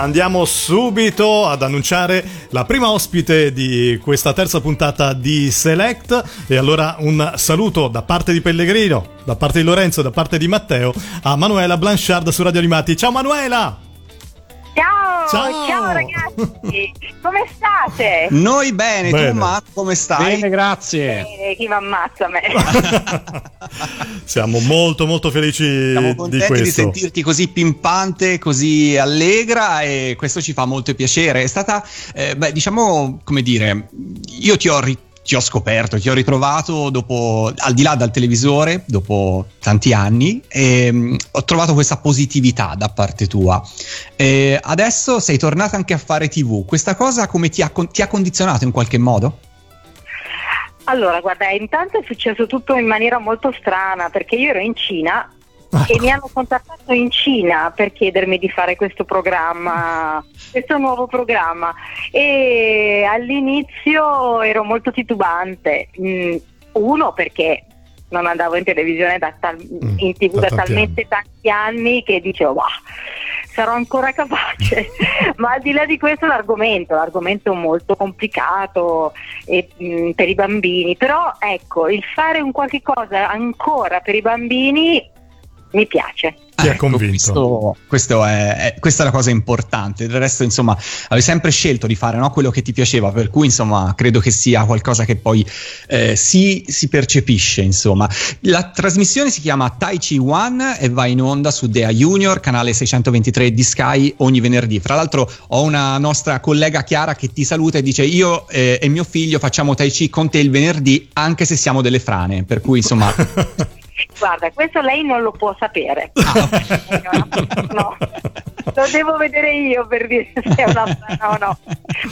andiamo subito ad annunciare la prima ospite di questa terza puntata di Select. E allora un saluto da parte di Pellegrino, da parte di Lorenzo, da parte di Matteo a Manuela Blanchard su Radio Animati. Ciao Manuela! Ciao, ciao, ciao ragazzi, come state? Noi bene, bene. tu Matt come stai? Bene, grazie. Bene, chi mi ammazza me? Siamo molto molto felici Siamo contenti di, di, sentirti così pimpante, così allegra e questo ci fa molto piacere. È stata, eh, beh, diciamo, come dire, io ti ho ricordato ti ho scoperto, ti ho ritrovato dopo, al di là dal televisore, dopo tanti anni, e mh, ho trovato questa positività da parte tua. E adesso sei tornata anche a fare TV. Questa cosa come ti ha, ti ha condizionato in qualche modo? Allora, guarda, intanto è successo tutto in maniera molto strana perché io ero in Cina e mi hanno contattato in Cina per chiedermi di fare questo programma, questo nuovo programma. E all'inizio ero molto titubante. Mm, uno perché non andavo in televisione da tal- mm, in tv da, da talmente anni. tanti anni che dicevo wow, sarò ancora capace ma al di là di questo l'argomento l'argomento molto complicato e, mh, mm, per i bambini però ecco il fare un qualche cosa ancora per i bambini mi piace. Ti ha ecco, convinto. Questo, questo è, è, questa è la cosa importante. Del resto, insomma, avevi sempre scelto di fare no, quello che ti piaceva, per cui, insomma, credo che sia qualcosa che poi eh, si, si, percepisce. Insomma, la trasmissione si chiama Tai Chi One e va in onda su Dea Junior, canale 623 di Sky ogni venerdì. Fra l'altro, ho una nostra collega Chiara che ti saluta e dice: Io eh, e mio figlio facciamo Tai Chi con te il venerdì, anche se siamo delle frane. Per cui, insomma. Guarda, questo lei non lo può sapere. Ah. no, lo devo vedere io per dire se è una strana o no.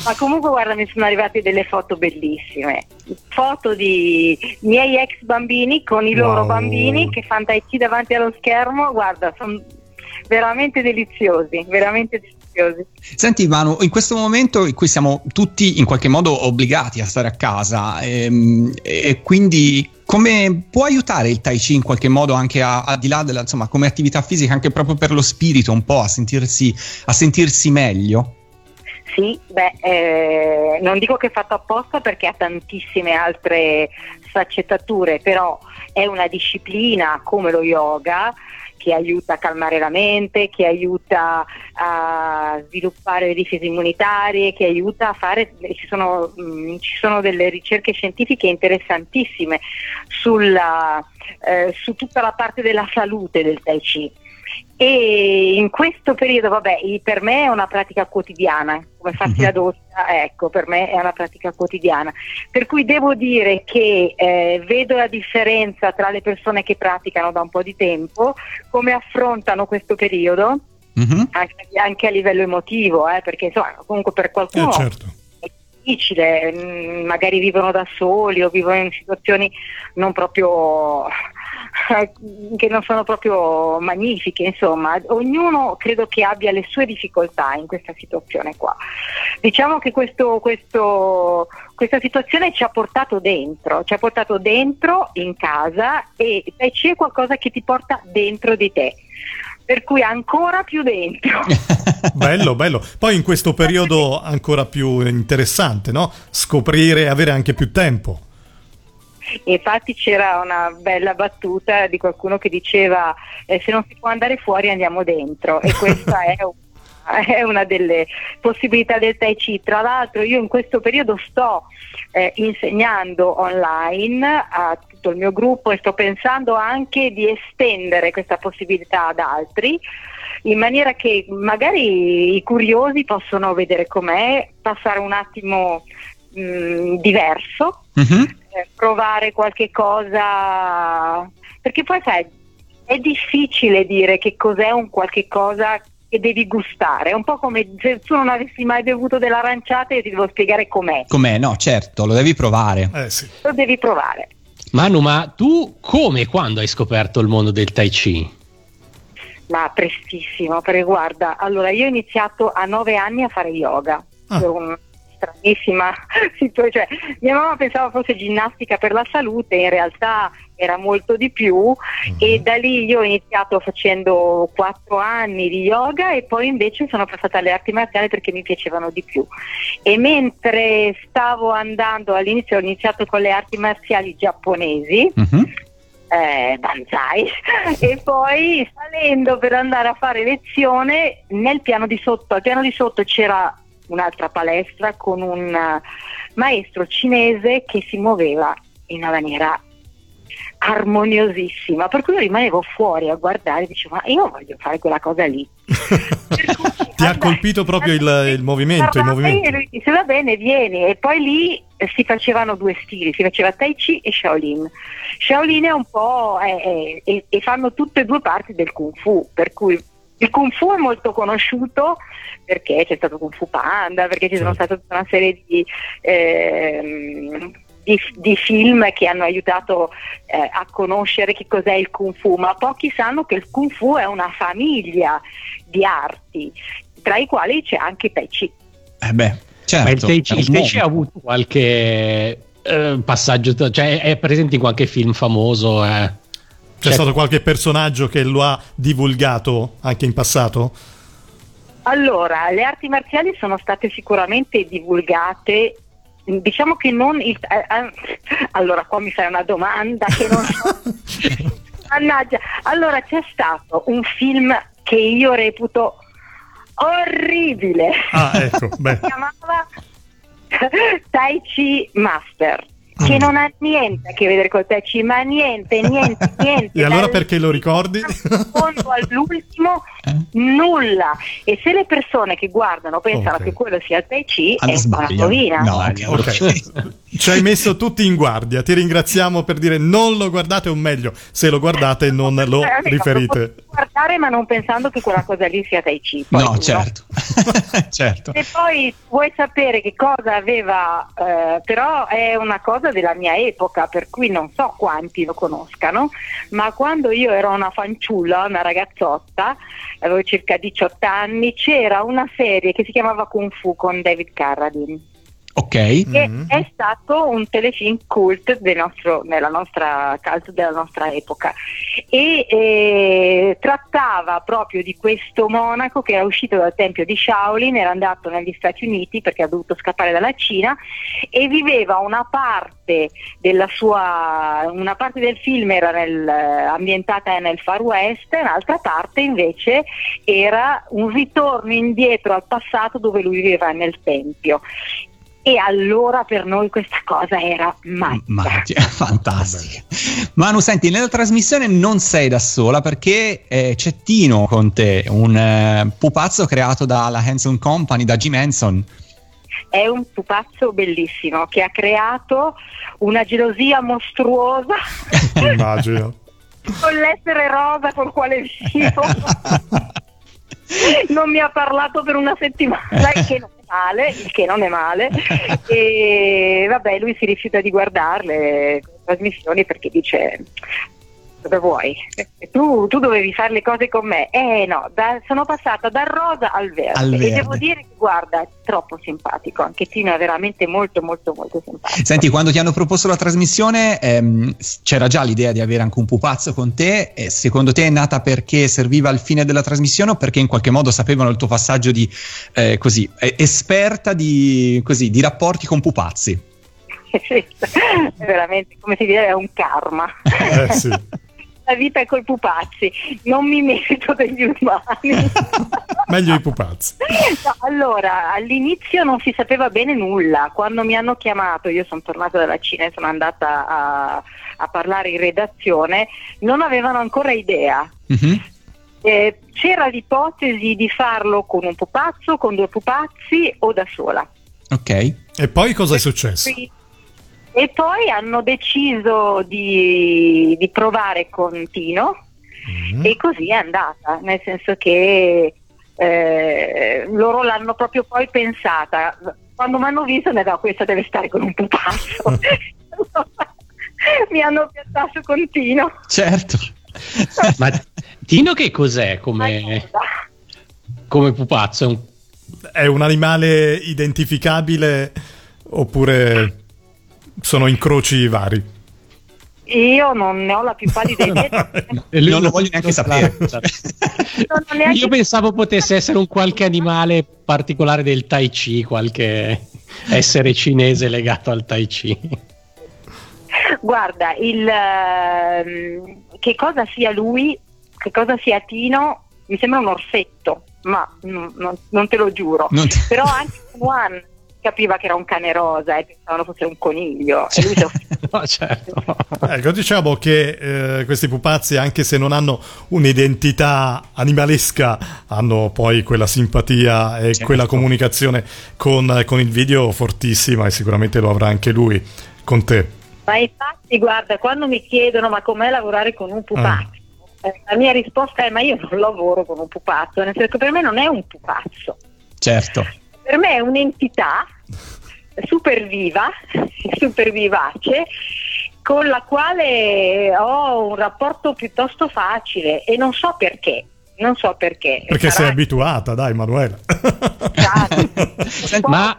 Ma comunque guarda, mi sono arrivate delle foto bellissime. Foto di miei ex bambini con i loro wow. bambini che fanno tai chi davanti allo schermo. Guarda, sono veramente deliziosi, veramente deliziosi. Senti Manu, in questo momento in cui siamo tutti in qualche modo obbligati a stare a casa ehm, e quindi come può aiutare il Tai Chi in qualche modo anche al di là della, insomma, come attività fisica, anche proprio per lo spirito un po' a sentirsi, a sentirsi meglio? Sì, beh, eh, non dico che è fatto apposta perché ha tantissime altre sfaccettature, però è una disciplina come lo yoga che aiuta a calmare la mente, che aiuta a sviluppare le difese immunitarie, che aiuta a fare, ci sono, mh, mm, ci sono delle ricerche scientifiche interessantissime sulla, eh, su tutta la parte della salute del Tai Chi e in questo periodo, vabbè, per me è una pratica quotidiana, come farsi la mhm. doccia, ecco, per me è una pratica quotidiana. Per cui devo dire che eh, vedo la differenza tra le persone che praticano da un po' di tempo, come affrontano questo periodo, mm-hmm. anche, anche, a livello emotivo, eh, perché insomma, comunque per qualcuno... Eh, certo. è Difficile, mm, magari vivono da soli o vivono in situazioni non proprio che non sono proprio magnifiche, insomma, ognuno credo che abbia le sue difficoltà in questa situazione qua. Diciamo che questo, questo, questa situazione ci ha portato dentro, ci ha portato dentro in casa e c'è qualcosa che ti porta dentro di te per cui ancora più dentro. bello, bello. Poi in questo periodo ancora più interessante, no? Scoprire, avere anche più tempo. Infatti c'era una bella battuta di qualcuno che diceva eh, se non si può andare fuori andiamo dentro e questa è è una delle possibilità del Tai Chi. Tra l'altro io in questo periodo sto eh, insegnando online a tutto il mio gruppo e sto pensando anche di estendere questa possibilità ad altri in maniera che magari i curiosi possono vedere com'è, passare un attimo mh, diverso. Mm-hmm provare qualche cosa, perché poi sai, è difficile dire che cos'è un qualche cosa che devi gustare, è un po' come se tu non avessi mai bevuto dell'aranciata e ti devo spiegare com'è. Com'è? No, certo, lo devi provare. Eh, sì. Lo devi provare. Manu, ma tu come e quando hai scoperto il mondo del Tai Chi? Ma prestissimo, perché guarda, allora io ho iniziato a nove anni a fare yoga. Ah. Un, stranissima situazione. Cioè, mia mamma pensava fosse ginnastica per la salute, in realtà era molto di più Mhm. e da lì io ho iniziato facendo quattro anni di yoga e poi invece sono passata alle arti marziali perché mi piacevano di più. E mentre stavo andando all'inizio ho iniziato con le arti marziali giapponesi, Mhm. eh, Banzai, e poi salendo per andare a fare lezione nel piano di sotto, al piano di sotto c'era un'altra palestra con un eh, maestro cinese che si muoveva in una maniera armoniosissima, per cui io rimanevo fuori a guardare e dicevo ma io voglio fare quella cosa lì. Cui Ti ha colpito proprio il, il movimento. E lui disse va bene, vieni. E poi lì eh, si facevano due stili, si faceva Tai Chi e Shaolin. Shaolin è un po' e fanno tutte e due parti del Kung Fu, per cui il Kung Fu è molto conosciuto perché c'è stato Kung Fu Panda, perché ci sono Certo. state tutta una serie di, ehm, di, di film che hanno aiutato eh, a conoscere che cos'è il Kung Fu, ma pochi sanno che il Kung Fu è una famiglia di arti, tra i quali c'è anche Tai Chi. Eh beh, certo. Ma il Tai Chi, il Tai Chi ha avuto qualche eh, passaggio, cioè è presente in qualche film famoso? eh? C'è Cioè, stato qualche personaggio che lo ha divulgato anche in passato? Allora, le arti marziali sono state sicuramente divulgate. Diciamo che non. il- eh, eh, allora, qua mi fai una domanda che non so. Mannaggia. Allora, c'è stato un film che io reputo orribile. Ah, ecco, beh. si chiamava Tai Chi Master. Che Mm. non ha niente a che vedere col Tai Chi, ma niente, niente, niente. E allora perché lo ricordi? secondo all'ultimo Eh? nulla e se le persone che guardano pensano Ok. che quello sia il Tai Chi Ah, è una sbagliano. rovina No, Sbagliano. Ok. Ci hai messo tutti in guardia. Ti ringraziamo per dire non lo guardate, o meglio, se lo guardate non lo Eh, amico, riferite. lo potete guardare ma non pensando che quella cosa lì sia Tai Chi No, uno- certo. certo. Se poi vuoi sapere che cosa aveva, eh, però è una cosa della mia epoca, per cui non so quanti lo conoscano, ma quando io ero una fanciulla, una ragazzotta, avevo circa 18 anni, c'era una serie che si chiamava Kung Fu con David Carradine. Ok. che Mhm. è stato un telefilm cult del nostro, nella nostra cult della nostra epoca e eh, trattava proprio di questo monaco che era uscito dal tempio di Shaolin, era andato negli Stati Uniti perché ha dovuto scappare dalla Cina e viveva una parte della sua una parte del film era nel, ambientata nel Far West, un'altra parte invece era un ritorno indietro al passato dove lui viveva nel tempio. E allora per noi questa cosa era magia. Magia, fantastica. Manu, senti, nella trasmissione non sei da sola perché eh, c'è Tino con te, un eh, pupazzo creato dalla Hanson Company, da Jim Henson. È un pupazzo bellissimo che ha creato una gelosia mostruosa Immagino. con l'essere rosa col quale vivo. non mi ha parlato per una settimana, il che non male, il che non è male. E vabbè, lui si rifiuta di guardarle le trasmissioni perché dice cosa vuoi? Tu, tu dovevi fare le cose con me. Eh no, da- sono passata dal rosa al verde. Al E verde. devo dire che guarda, è troppo simpatico. Anche Tino è veramente molto molto molto simpatico. Senti, quando ti hanno proposto la trasmissione ehm, c'era già l'idea di avere anche un pupazzo con te. E secondo te è nata perché serviva al fine della trasmissione o perché in qualche modo sapevano il tuo passaggio di eh, così, esperta di, così, di rapporti con pupazzi? Veramente come si dice è un karma. Eh sì. La vita è coi pupazzi, non mi merito degli umani. Meglio i pupazzi. No, allora, all'inizio non si sapeva bene nulla. Quando mi hanno chiamato, io sono tornata dalla Cina e sono andata a, a parlare in redazione, non avevano ancora idea. Mhm. Eh, c'era l'ipotesi di farlo con un pupazzo, con due pupazzi o da sola. Ok. E poi cosa è successo? E poi hanno deciso di, di provare con Tino Mm. e così è andata, nel senso che eh, loro l'hanno proprio poi pensata. Quando mi hanno visto, ne no, questa deve stare con un pupazzo. mi hanno piazzato con Tino. Certo. Ma Tino che cos'è come, come pupazzo? È un- È un animale identificabile oppure sono incroci vari? Io non ne ho la più pallida idea. e lui non lo voglio neanche sapere. neanche... Io pensavo potesse essere un qualche animale particolare del Tai Chi, qualche essere cinese legato al Tai Chi. Guarda, il, uh, che cosa sia lui, che cosa sia Tino, mi sembra un orsetto, ma n- non, non te lo giuro. Te... Però anche Juan capiva che era un cane rosa e pensavano fosse un coniglio. Certo. no, certo. ecco, diciamo che eh, questi pupazzi, anche se non hanno un'identità animalesca, hanno poi quella simpatia e certo. quella comunicazione con, con il video fortissima e sicuramente lo avrà anche lui con te. Ma infatti, guarda, quando mi chiedono ma com'è lavorare con un pupazzo, ah. la mia risposta è ma io non lavoro con un pupazzo, nel senso che per me non è un pupazzo. Certo per me è un'entità super viva, super vivace, con la quale ho un rapporto piuttosto facile e non so perché. Non so perché. Perché Sarà... sei abituata, dai, Manuela. Esatto. Ma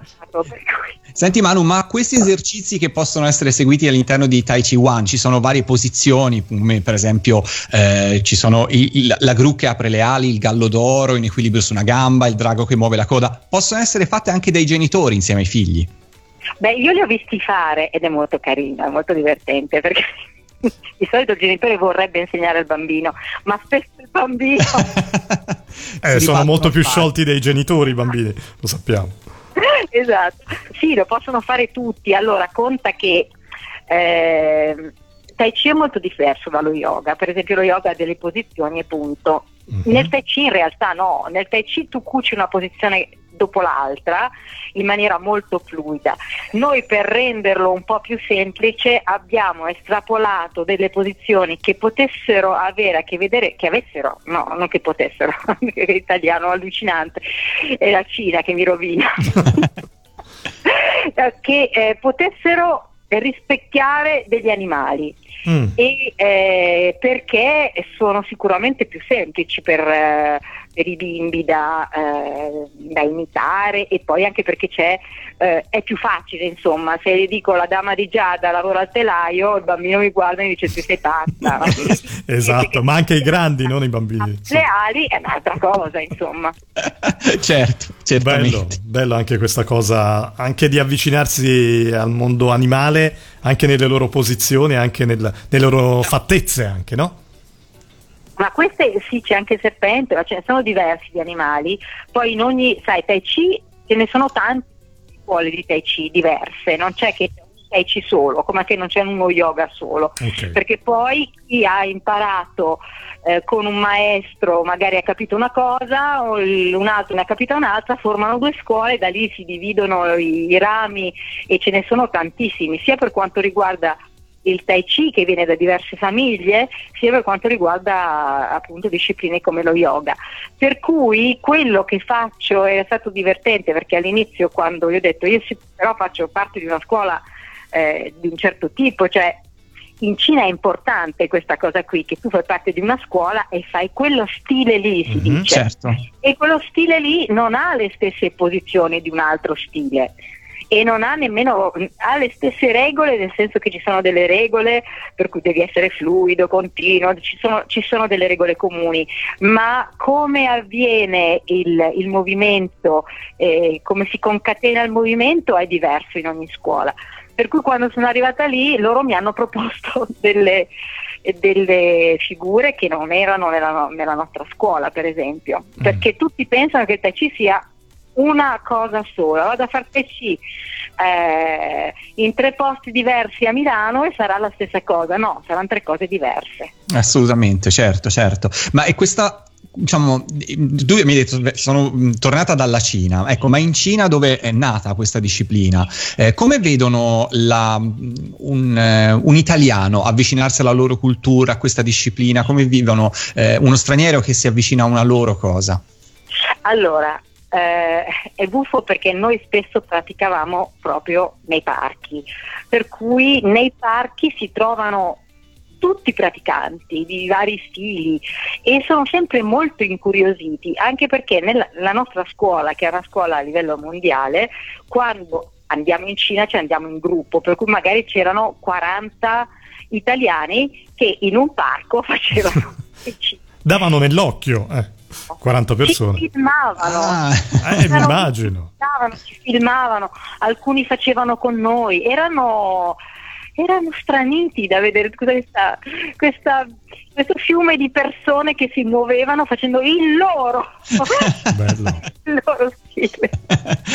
Senti Manu, ma questi esercizi che possono essere eseguiti all'interno di Tai Chi Wan, ci sono varie posizioni, per esempio eh, ci sono il, il, la gru che apre le ali, il gallo d'oro in equilibrio su una gamba, il drago che muove la coda, possono essere fatte anche dai genitori insieme ai figli? Beh, io li ho visti fare ed è molto carino, è molto divertente perché di solito il genitore vorrebbe insegnare al bambino, ma spesso il bambino... eh, sono molto più sciolti dei genitori i bambini, lo sappiamo. Esatto, sì, lo possono fare tutti. Allora, conta che eh, Tai Chi è molto diverso dallo yoga, per esempio lo yoga ha delle posizioni e punto. Mm-hmm. Nel Tai Chi in realtà no, nel Tai Chi tu cuci una posizione dopo l'altra in maniera molto fluida. Noi per renderlo un po' più semplice abbiamo estrapolato delle posizioni che potessero avere a che vedere, che avessero, no, non che potessero, italiano allucinante, è la Cina che mi rovina, che eh, potessero rispecchiare degli animali. Mm. E, eh, perché sono sicuramente più semplici per, eh, per i bimbi da, eh, da, imitare e poi anche perché eh, è più facile insomma. Se gli dico la dama di Giada lavora al telaio il bambino mi guarda e mi dice tu sei pazza esatto ma anche i grandi non i bambini le ali è un'altra cosa insomma. Certo certamente. Bello, bello anche questa cosa anche di avvicinarsi al mondo animale anche nelle loro posizioni anche nel, nelle loro fattezze anche no? Ma queste sì, c'è anche il serpente, ma ce ne sono diversi di animali. Poi in ogni, sai, Tai Chi ce ne sono tante scuole di Tai Chi diverse, non c'è che Tai Chi solo, come che non c'è uno yoga solo. Okay. Perché poi chi ha imparato eh, con un maestro magari ha capito una cosa, o un altro ne ha capito un'altra, formano due scuole, da lì si dividono i, i rami e ce ne sono tantissimi, sia per quanto riguarda il Tai Chi che viene da diverse famiglie, sia per quanto riguarda appunto discipline come lo yoga. Per cui quello che faccio è stato divertente perché all'inizio quando io ho detto io sì, però faccio parte di una scuola eh, di un certo tipo, cioè in Cina è importante questa cosa qui, che tu fai parte di una scuola e fai quello stile lì, si mm-hmm, dice. Certo. E quello stile lì non ha le stesse posizioni di un altro stile e non ha nemmeno ha le stesse regole, nel senso che ci sono delle regole per cui devi essere fluido, continuo, ci sono, ci sono delle regole comuni, ma come avviene il, il movimento, eh, come si concatena il movimento è diverso in ogni scuola. Per cui quando sono arrivata lì loro mi hanno proposto delle, delle figure che non erano nella, nella, nostra scuola, per esempio, mm. perché tutti pensano che il Tai Chi sia una cosa sola, vado a fare PC eh, in tre posti diversi a Milano e sarà la stessa cosa, no, saranno tre cose diverse. Assolutamente, certo, certo. Ma è questa diciamo, tu mi hai detto sono tornata dalla Cina, ecco, ma in Cina dove è nata questa disciplina, eh, come vedono la, un, eh, un, italiano avvicinarsi alla loro cultura, a questa disciplina, come vivono eh, uno straniero che si avvicina a una loro cosa? Allora, eh, è buffo perché noi spesso praticavamo proprio nei parchi, per cui nei parchi si trovano tutti i praticanti di vari stili e sono sempre molto incuriositi, anche perché nella nostra scuola, che è una scuola a livello mondiale, quando andiamo in Cina ci andiamo in gruppo, per cui magari c'erano 40 italiani che in un parco facevano davano nell'occhio eh. 40 persone. Ci filmavano. Ah. Eh, mi immagino. Ci filmavano, alcuni facevano con noi, erano, erano straniti da vedere questa, questa questo fiume di persone che si muovevano facendo il loro, il loro stile.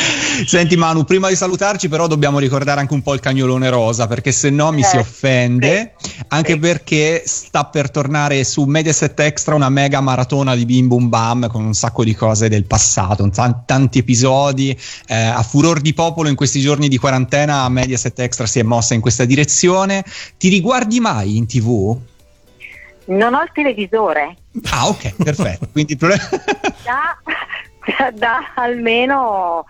Senti Manu, prima di salutarci però dobbiamo ricordare anche un po' il cagnolone rosa perché se no mi eh, si offende, sì, anche sì. perché sta per tornare su Mediaset Extra una mega maratona di Bim Bum Bam con un sacco di cose del passato, t- tanti episodi, eh, a furor di popolo in questi giorni di quarantena Mediaset Extra si è mossa in questa direzione. Ti riguardi mai in tv? Non ho il televisore. Ah, ok, perfetto. Quindi da, da almeno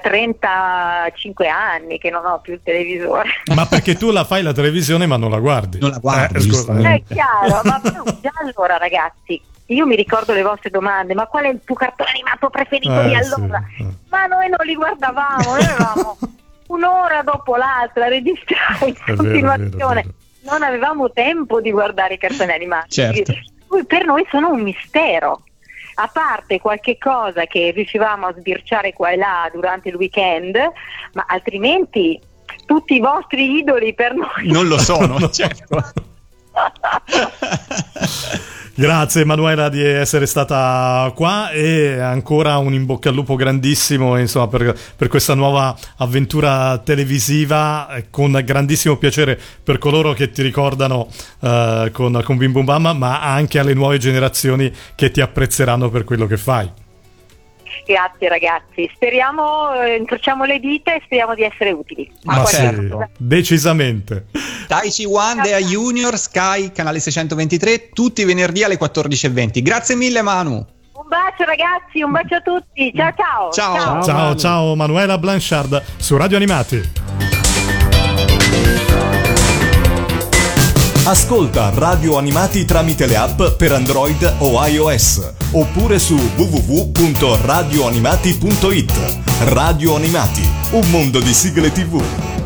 35 eh, anni che non ho più il televisore. Ma perché tu la fai la televisione ma non la guardi? Non la guardi, eh, È chiaro, ma già allora ragazzi, io mi ricordo le vostre domande, ma qual è il tuo cartone animato preferito eh, di allora? Sì, eh. Ma noi non li guardavamo, noi avevamo un'ora dopo l'altra, registrare in è continuazione. Vero, vero, vero non avevamo tempo di guardare i cartoni animati. Certo. Per noi sono un mistero. A parte qualche cosa che riuscivamo a sbirciare qua e là durante il weekend, ma altrimenti tutti i vostri idoli per noi non lo sono, certo. Grazie Emanuela di essere stata qua e ancora un in bocca al lupo grandissimo insomma, per, per, questa nuova avventura televisiva eh, con grandissimo piacere per coloro che ti ricordano uh, con, con Bim Bum Bam ma anche alle nuove generazioni che ti apprezzeranno per quello che fai. Grazie ragazzi, speriamo, eh, incrociamo le dita e speriamo di essere utili. Ma sì, decisamente. Taichi One, Dea Junior, Sky, canale 623, tutti i venerdì alle 14.20. Grazie mille Manu. Un bacio ragazzi, un bacio a tutti. Ciao ciao. Ciao ciao, ciao, ciao Manuela Blanchard su Radio Animati. Ascolta Radio Animati tramite le app per Android o iOS oppure su www.radioanimati.it. Radio Animati, un mondo di sigle TV.